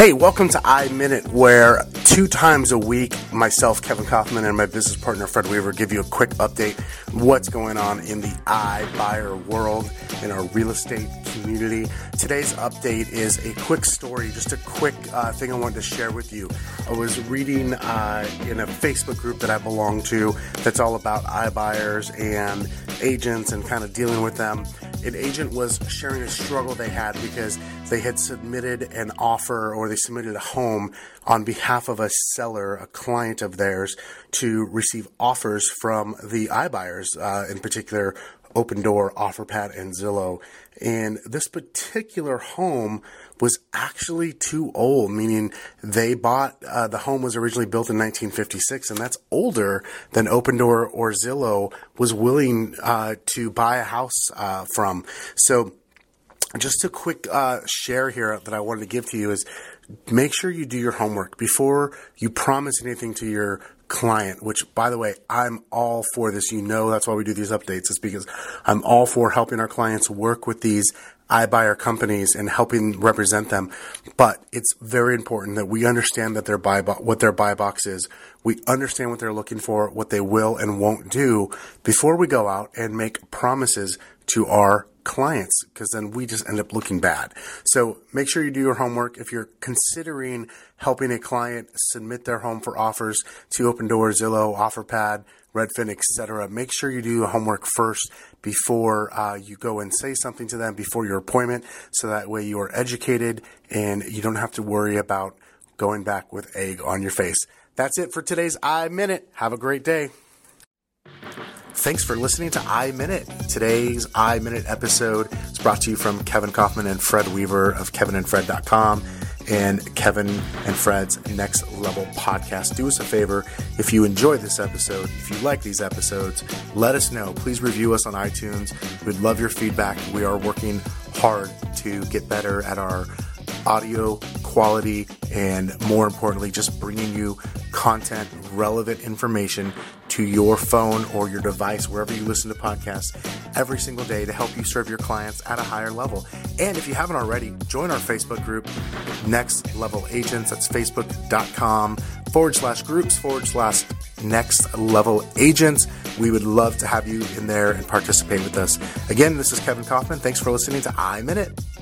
Hey, welcome to iMinute, where two times a week, myself, Kevin Kaufman, and my business partner, Fred Weaver, give you a quick update what's going on in the iBuyer world, in our real estate community. Today's update is a quick story, just a quick uh, thing I wanted to share with you. I was reading uh, in a Facebook group that I belong to that's all about iBuyers and agents and kind of dealing with them an agent was sharing a struggle they had because they had submitted an offer or they submitted a home on behalf of a seller, a client of theirs, to receive offers from the iBuyers, uh, in particular Opendoor, OfferPad, and Zillow. And this particular home was actually too old, meaning they bought, uh, the home was originally built in 1956, and that's older than Opendoor or Zillow was willing uh, to buy a house uh, from. So, just a quick uh, share here that I wanted to give to you is make sure you do your homework before you promise anything to your client, which by the way, I'm all for this. You know, that's why we do these updates is because I'm all for helping our clients work with these iBuyer companies and helping represent them. But it's very important that we understand that their buy bo- what their buy box is. We understand what they're looking for, what they will and won't do before we go out and make promises to our clients because then we just end up looking bad. So make sure you do your homework. If you're considering helping a client submit their home for offers to Opendoor, Zillow, OfferPad, Redfin, etc., make sure you do your homework first before uh, you go and say something to them before your appointment, so that way you are educated and you don't have to worry about going back with egg on your face. That's it for today's iMinute. Have a great day. Thanks for listening to iMinute. Today's iMinute episode is brought to you from Kevin Kaufman and Fred Weaver of kevinandfred.com and Kevin and Fred's Next Level podcast. Do us a favor if you enjoy this episode, if you like these episodes, let us know. Please review us on iTunes. We'd love your feedback. We are working hard to get better at our audio quality and more importantly, just bringing you content, relevant information to your phone or your device, wherever you listen to podcasts, every single day to help you serve your clients at a higher level. And if you haven't already, join our Facebook group, Next Level Agents. That's facebook.com forward slash groups forward slash next level agents. We would love to have you in there and participate with us. Again, this is Kevin Kaufman. Thanks for listening to iMinute.